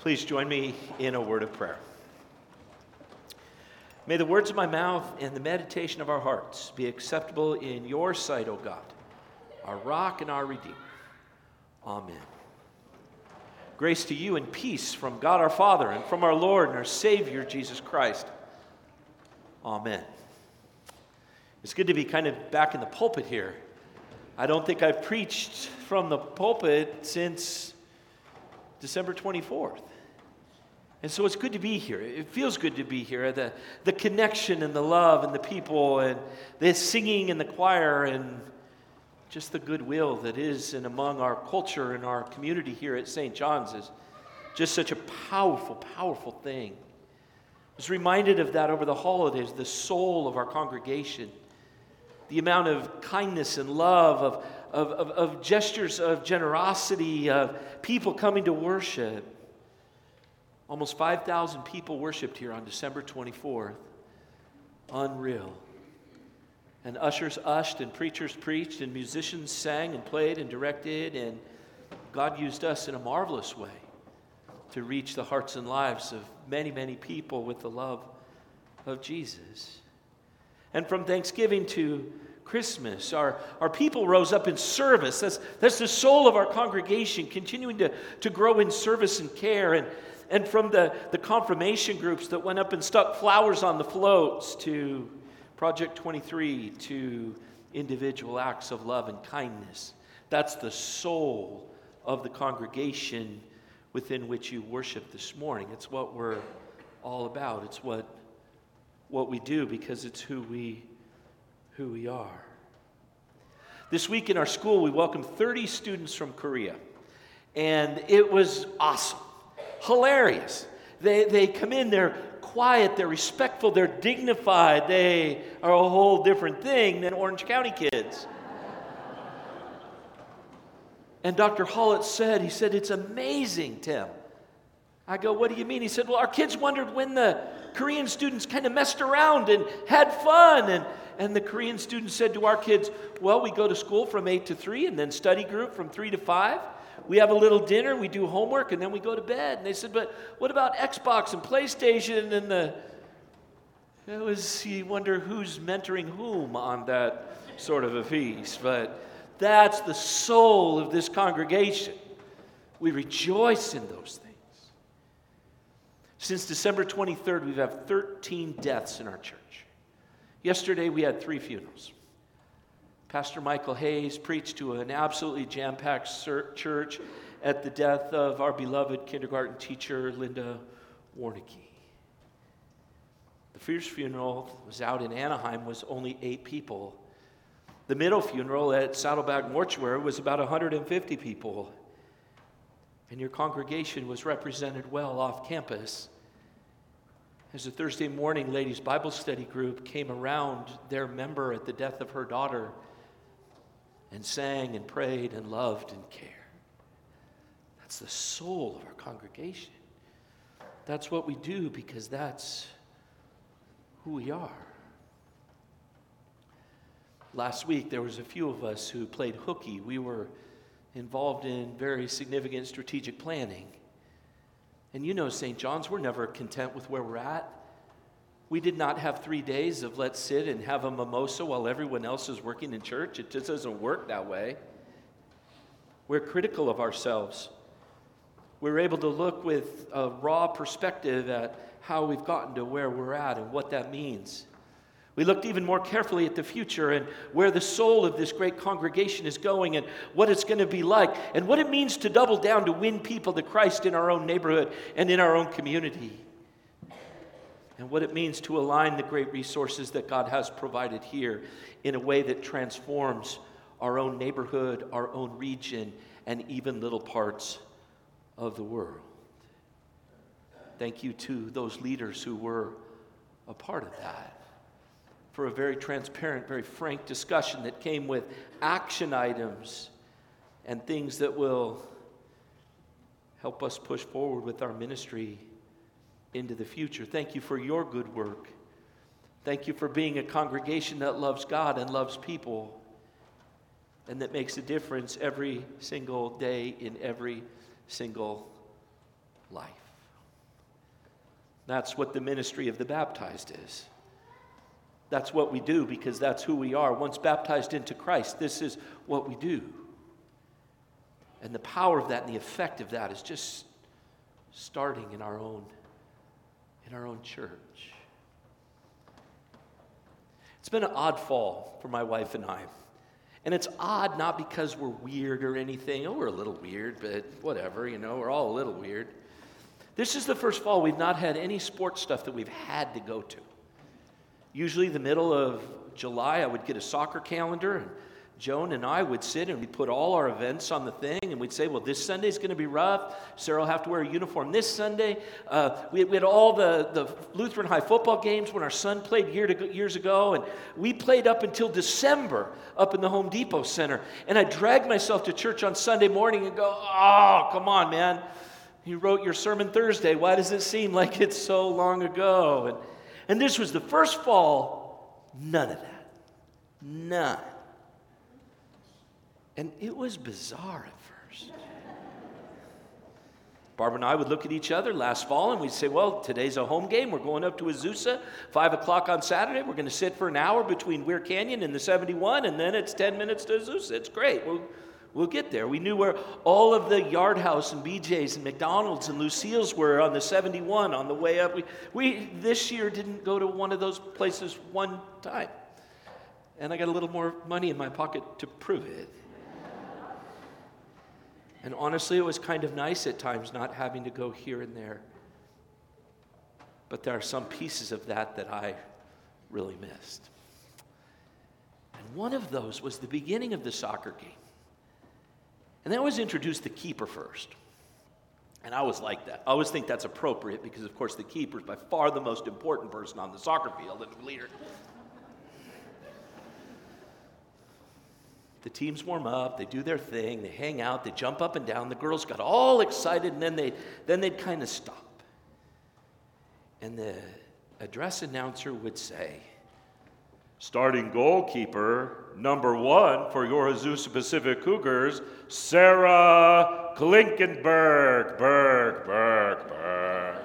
Please join me in a word of prayer. May the words of my mouth and the meditation of our hearts be acceptable in your sight, O God, our rock and our redeemer. Amen. Grace to you and peace from God our Father and from our Lord and our Savior, Jesus Christ. Amen. It's good to be kind of back in the pulpit here. I don't think I've preached from the pulpit since December 24th. And so it's good to be here. It feels good to be here. The, the connection and the love and the people and the singing and the choir and just the goodwill that is and among our culture and our community here at St. John's is just such a powerful, powerful thing. I was reminded of that over the holidays, the soul of our congregation, the amount of kindness and love, of, of, of, of gestures of generosity, of people coming to worship. Almost 5,000 people worshiped here on December 24th. Unreal. And ushers ushed, and preachers preached, and musicians sang and played and directed, and God used us in a marvelous way to reach the hearts and lives of many, many people with the love of Jesus. And from Thanksgiving to Christmas, our, our people rose up in service. That's, that's the soul of our congregation, continuing to, to grow in service and care. And, and from the, the confirmation groups that went up and stuck flowers on the floats to Project 23 to individual acts of love and kindness. That's the soul of the congregation within which you worship this morning. It's what we're all about. It's what, what we do because it's who we, who we are. This week in our school, we welcomed 30 students from Korea, and it was awesome hilarious. They, they come in, they're quiet, they're respectful, they're dignified, they are a whole different thing than Orange County kids. and Dr. Hollett said, he said, it's amazing, Tim. I go, what do you mean? He said, well, our kids wondered when the Korean students kind of messed around and had fun. And, and the Korean students said to our kids, well, we go to school from 8 to 3 and then study group from 3 to 5 we have a little dinner, we do homework, and then we go to bed. And they said, But what about Xbox and PlayStation? And the it was you wonder who's mentoring whom on that sort of a feast. But that's the soul of this congregation. We rejoice in those things. Since December 23rd, we've had 13 deaths in our church. Yesterday, we had three funerals. Pastor Michael Hayes preached to an absolutely jam packed church at the death of our beloved kindergarten teacher, Linda Warnicki. The first funeral was out in Anaheim, was only eight people. The middle funeral at Saddleback Mortuary was about 150 people. And your congregation was represented well off campus. As the Thursday morning ladies' Bible study group came around their member at the death of her daughter, and sang and prayed and loved and cared. That's the soul of our congregation. That's what we do because that's who we are. Last week, there was a few of us who played hooky. We were involved in very significant strategic planning. And you know, St. John's, we're never content with where we're at. We did not have three days of let's sit and have a mimosa while everyone else is working in church. It just doesn't work that way. We're critical of ourselves. We're able to look with a raw perspective at how we've gotten to where we're at and what that means. We looked even more carefully at the future and where the soul of this great congregation is going and what it's going to be like and what it means to double down to win people to Christ in our own neighborhood and in our own community and what it means to align the great resources that God has provided here in a way that transforms our own neighborhood, our own region, and even little parts of the world. Thank you to those leaders who were a part of that for a very transparent, very frank discussion that came with action items and things that will help us push forward with our ministry into the future. Thank you for your good work. Thank you for being a congregation that loves God and loves people and that makes a difference every single day in every single life. That's what the ministry of the baptized is. That's what we do because that's who we are. Once baptized into Christ, this is what we do. And the power of that and the effect of that is just starting in our own in our own church. It's been an odd fall for my wife and I. And it's odd not because we're weird or anything. Oh, we're a little weird, but whatever, you know, we're all a little weird. This is the first fall we've not had any sports stuff that we've had to go to. Usually, the middle of July, I would get a soccer calendar, and Joan and I would sit and we'd put all our events on the thing, and we'd say, Well, this Sunday's going to be rough. Sarah will have to wear a uniform this Sunday. Uh, we, we, had all the, the Lutheran high football games when our son played year to, years ago, and we played up until December up in the Home Depot Center. And I dragged myself to church on Sunday morning and go, Oh, come on, man. You wrote your sermon Thursday. Why does it seem like it's so long ago? And, and this was the first fall, none of that. None. And it was bizarre at first. Barbara and I would look at each other last fall and we'd say, Well, today's a home game. We're going up to Azusa, 5 o'clock on Saturday. We're going to sit for an hour between Weir Canyon and the 71, and then it's 10 minutes to Azusa. It's great. We'll, we'll get there. We knew where all of the Yard House and BJ's and McDonald's and Lucille's were on the 71 on the way up. We, we this year didn't go to one of those places one time. And I got a little more money in my pocket to prove it. And honestly, it was kind of nice at times not having to go here and there. But there are some pieces of that that I really missed. And one of those was the beginning of the soccer game. And they always introduced the keeper first. And I always like that. I always think that's appropriate because, of course, the keeper is by far the most important person on the soccer field and the leader. The teams warm up, they do their thing, they hang out, they jump up and down. The girls got all excited, and then they'd, then they'd kind of stop. And the address announcer would say, Starting goalkeeper, number one for your Azusa Pacific Cougars, Sarah Klinkenberg. Berg, Berg, Berg.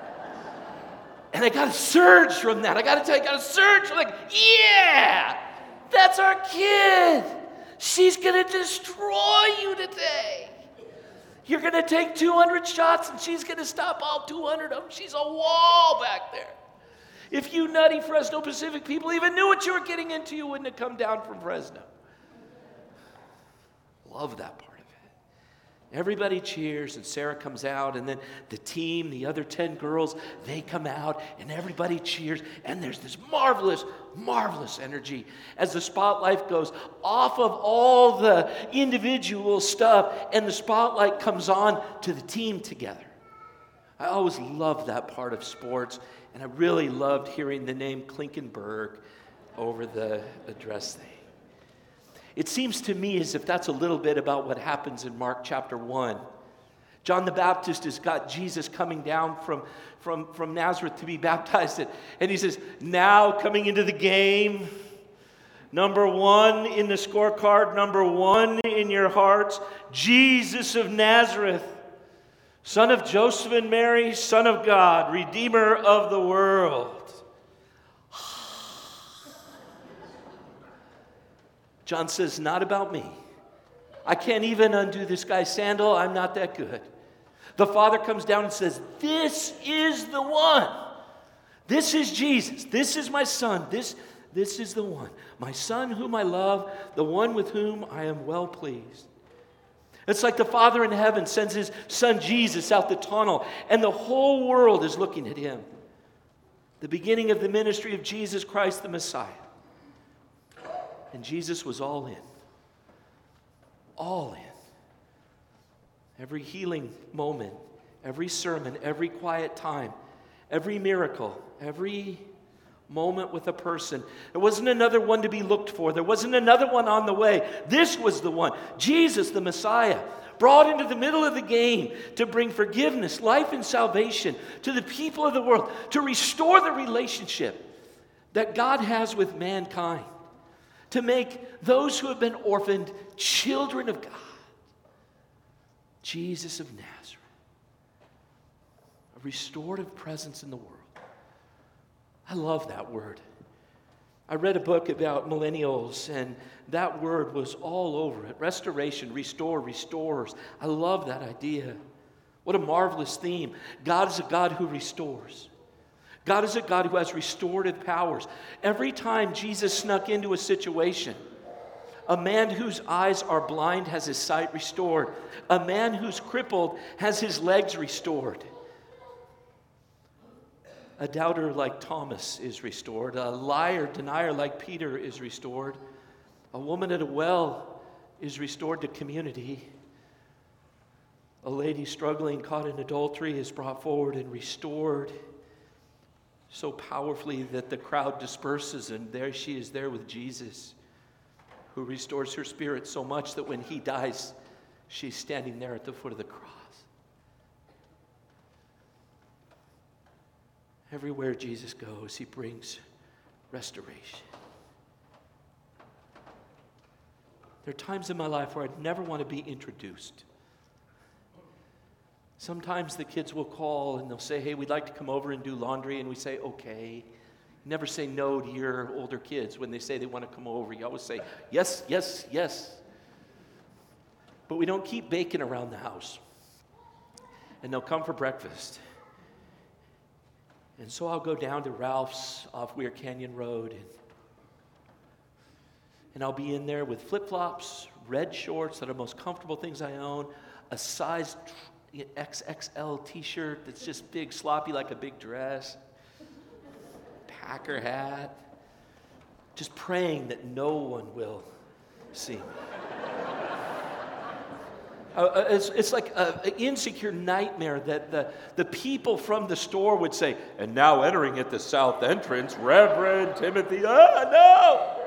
And I got a surge from that. I got to tell you, I got a surge. like, yeah, that's our kid. She's going to destroy you today. You're going to take 200 shots and she's going to stop all 200 of them. She's a wall back there. If you nutty Fresno Pacific people even knew what you were getting into, you wouldn't have come down from Fresno. Love that part. Everybody cheers, and Sarah comes out, and then the team, the other 10 girls, they come out, and everybody cheers, and there's this marvelous, marvelous energy as the spotlight goes off of all the individual stuff, and the spotlight comes on to the team together. I always loved that part of sports, and I really loved hearing the name Klinkenberg over the address thing. It seems to me as if that's a little bit about what happens in Mark chapter 1. John the Baptist has got Jesus coming down from, from, from Nazareth to be baptized. And he says, Now coming into the game, number one in the scorecard, number one in your hearts, Jesus of Nazareth Son of Joseph and Mary, Son of God, Redeemer of the world. John says, Not about me. I can't even undo this guy's sandal. I'm not that good. The father comes down and says, This is the one. This is Jesus. This is my son. This, this is the one. My son, whom I love, the one with whom I am well pleased. It's like the Father in heaven sends his son Jesus out the tunnel, and the whole world is looking at him. The beginning of the ministry of Jesus Christ, the Messiah. And Jesus was all in. All in. Every healing moment, every sermon, every quiet time, every miracle, every moment with a person. There wasn't another one to be looked for, there wasn't another one on the way. This was the one Jesus, the Messiah. Brought into the middle of the game to bring forgiveness, life, and salvation to the people of the world, to restore the relationship that God has with mankind, to make those who have been orphaned children of God. Jesus of Nazareth, a restorative presence in the world I love that word. I read a book about millennials, and that word was all over it restoration, restore, restores. I love that idea. What a marvelous theme. God is a God who restores. God is a God who has restorative powers. Every time Jesus snuck into a situation, a man whose eyes are blind has his sight restored. A man who's crippled has his legs restored. A doubter like Thomas is restored. A liar, denier like Peter is restored. A woman at a well is restored to community. A lady struggling, caught in adultery, is brought forward and restored so powerfully that the crowd disperses, and there she is there with Jesus, who restores her spirit so much that when he dies, she's standing there at the foot of the cross. Everywhere Jesus goes, he brings restoration. There are times in my life where I'd never want to be introduced. Sometimes the kids will call and they'll say, Hey, we'd like to come over and do laundry. And we say, Okay. Never say no to your older kids when they say they want to come over. You always say, Yes, yes, yes. But we don't keep bacon around the house. And they'll come for breakfast. And so I'll go down to Ralph's off Weir Canyon Road and, and I'll be in there with flip flops, red shorts that are the most comfortable things I own, a size XXL t shirt that's just big, sloppy like a big dress, Packer hat, just praying that no one will see me. Uh, uh, it's, it's like an insecure nightmare that the, the people from the store would say, and now entering at the south entrance, Reverend Timothy, ah, no!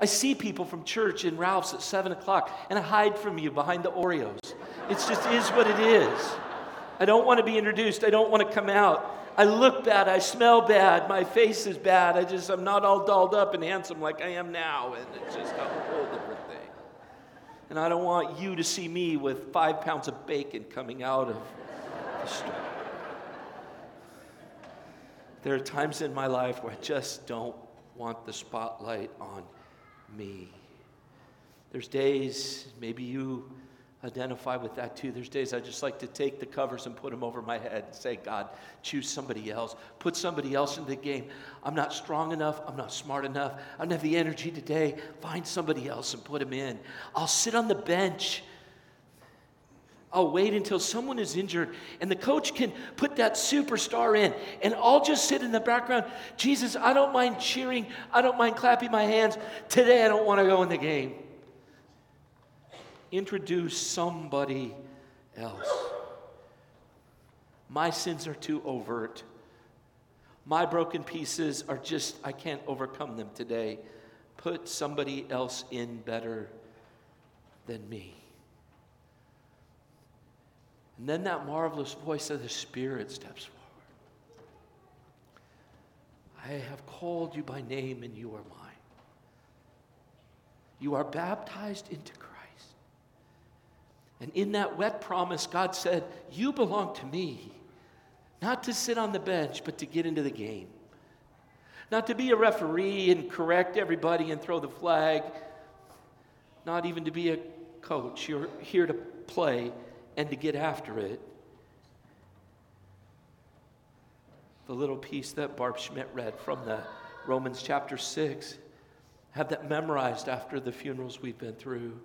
I see people from church in Ralph's at 7 o'clock, and I hide from you behind the Oreos. It just is what it is. I don't want to be introduced. I don't want to come out. I look bad. I smell bad. My face is bad. I just, I'm not all dolled up and handsome like I am now. And it's just a whole different thing. And I don't want you to see me with five pounds of bacon coming out of the store. There are times in my life where I just don't want the spotlight on me. There's days, maybe you identify with that too. There's days I just like to take the covers and put them over my head and say, God, choose somebody else. Put somebody else in the game. I'm not strong enough. I'm not smart enough. I don't have the energy today. Find somebody else and put them in. I'll sit on the bench. I'll wait until someone is injured and the coach can put that superstar in. And I'll just sit in the background. Jesus, I don't mind cheering. I don't mind clapping my hands. Today I don't want to go in the game introduce somebody else. My sins are too overt. My broken pieces are just, I can't overcome them today. Put somebody else in better than me. And then that marvelous voice of the Spirit steps forward. I have called you by name and you are mine. You are baptized into Christ. And in that wet promise, God said, You belong to me. Not to sit on the bench, but to get into the game. Not to be a referee and correct everybody and throw the flag. Not even to be a coach. You're here to play and to get after it. The little piece that Barb Schmidt read from the Romans chapter 6. Have that memorized after the funerals we've been through.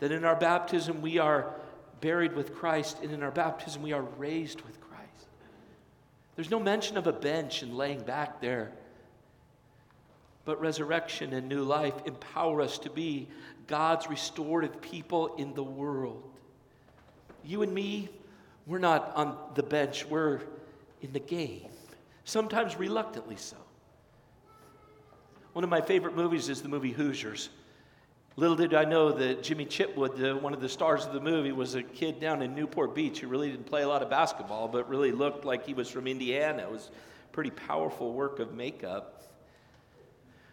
That in our baptism we are buried with Christ, and in our baptism we are raised with Christ. There's no mention of a bench and laying back there. But resurrection and new life empower us to be God's restorative people in the world. You and me, we're not on the bench, we're in the game, sometimes reluctantly so. One of my favorite movies is the movie Hoosiers. Little did I know that Jimmy Chitwood, the, one of the stars of the movie, was a kid down in Newport Beach who really didn't play a lot of basketball, but really looked like he was from Indiana. It was pretty powerful work of makeup.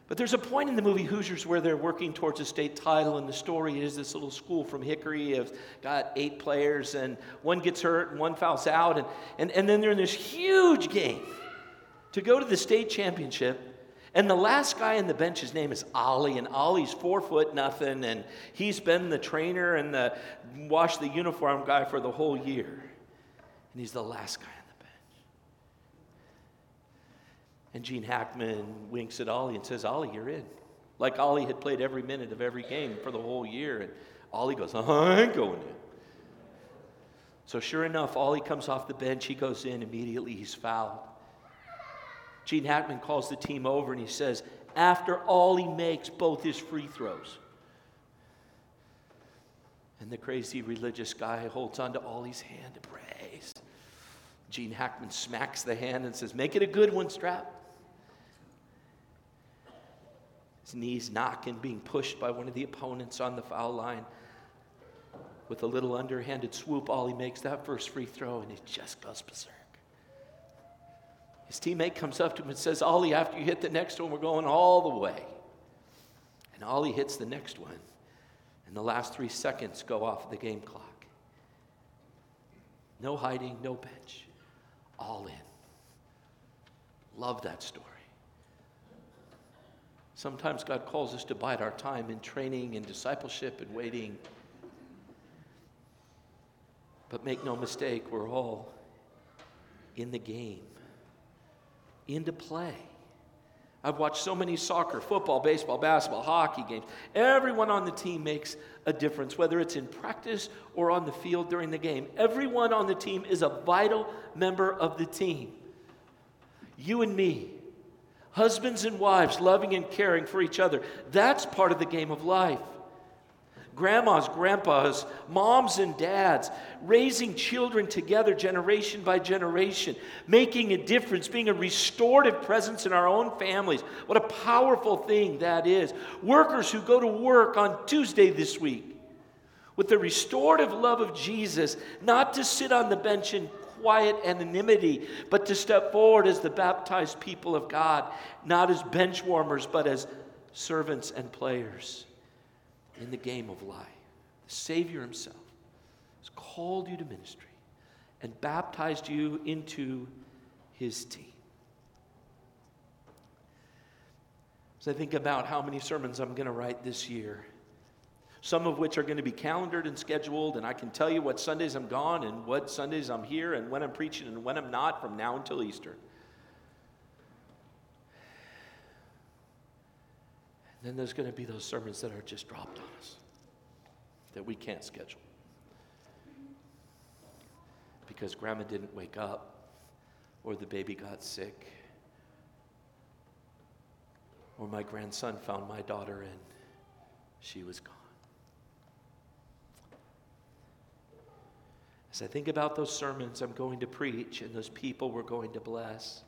But there's a point in the movie Hoosiers where they're working towards a state title, and the story is this little school from Hickory has got eight players, and one gets hurt and one fouls out, and, and, and then they're in this huge game. to go to the state championship. And the last guy in the bench, his name is Ollie, and Ollie's four foot nothing, and he's been the trainer and the wash the uniform guy for the whole year. And he's the last guy on the bench. And Gene Hackman winks at Ollie and says, Ollie, you're in. Like Ollie had played every minute of every game for the whole year. And Ollie goes, I ain't going in. So sure enough, Ollie comes off the bench. He goes in. Immediately, he's fouled. Gene Hackman calls the team over and he says, after all, he makes both his free throws. And the crazy religious guy holds onto Ollie's hand and prays. Gene Hackman smacks the hand and says, Make it a good one, Strap. His knees knocking, being pushed by one of the opponents on the foul line. With a little underhanded swoop, Ollie makes that first free throw and he just goes berserk. His teammate comes up to him and says, Ollie, after you hit the next one, we're going all the way. And Ollie hits the next one, and the last three seconds go off the game clock. No hiding, no bench, all in. Love that story. Sometimes God calls us to bide our time in training and discipleship and waiting. But make no mistake, we're all in the game, into play. I've watched so many soccer, football, baseball, basketball, hockey games. Everyone on the team makes a difference, whether it's in practice or on the field during the game. Everyone on the team is a vital member of the team. You and me, husbands and wives loving and caring for each other. That's part of the game of life. Grandmas, grandpas, moms and dads, raising children together generation by generation, making a difference, being a restorative presence in our own families. What a powerful thing that is. Workers who go to work on Tuesday this week with the restorative love of Jesus, not to sit on the bench in quiet anonymity, but to step forward as the baptized people of God, not as bench warmers, but as servants and players in the game of life. The Savior Himself has called you to ministry and baptized you into His team. As I think about how many sermons I'm going to write this year, some of which are going to be calendared and scheduled, and I can tell you what Sundays I'm gone and what Sundays I'm here and when I'm preaching and when I'm not from now until Easter. Then there's going to be those sermons that are just dropped on us that we can't schedule because grandma didn't wake up or the baby got sick or my grandson found my daughter and she was gone. As I think about those sermons I'm going to preach and those people we're going to bless,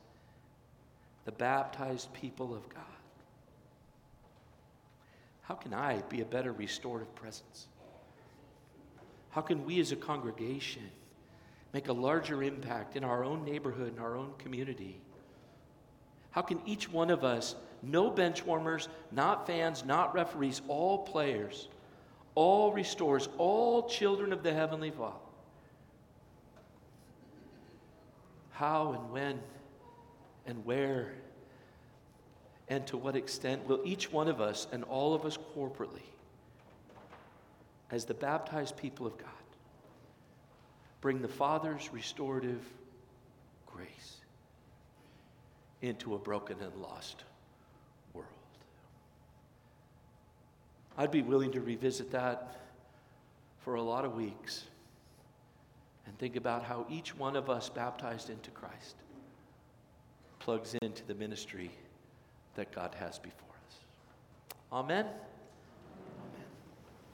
the baptized people of God, how can I be a better restorative presence? How can we as a congregation make a larger impact in our own neighborhood, in our own community? How can each one of us, no bench warmers, not fans, not referees, all players, all restores, all children of the Heavenly Father, how and when and where and to what extent will each one of us and all of us corporately, as the baptized people of God, bring the Father's restorative grace into a broken and lost world? I'd be willing to revisit that for a lot of weeks and think about how each one of us baptized into Christ plugs into the ministry that God has before us. Amen.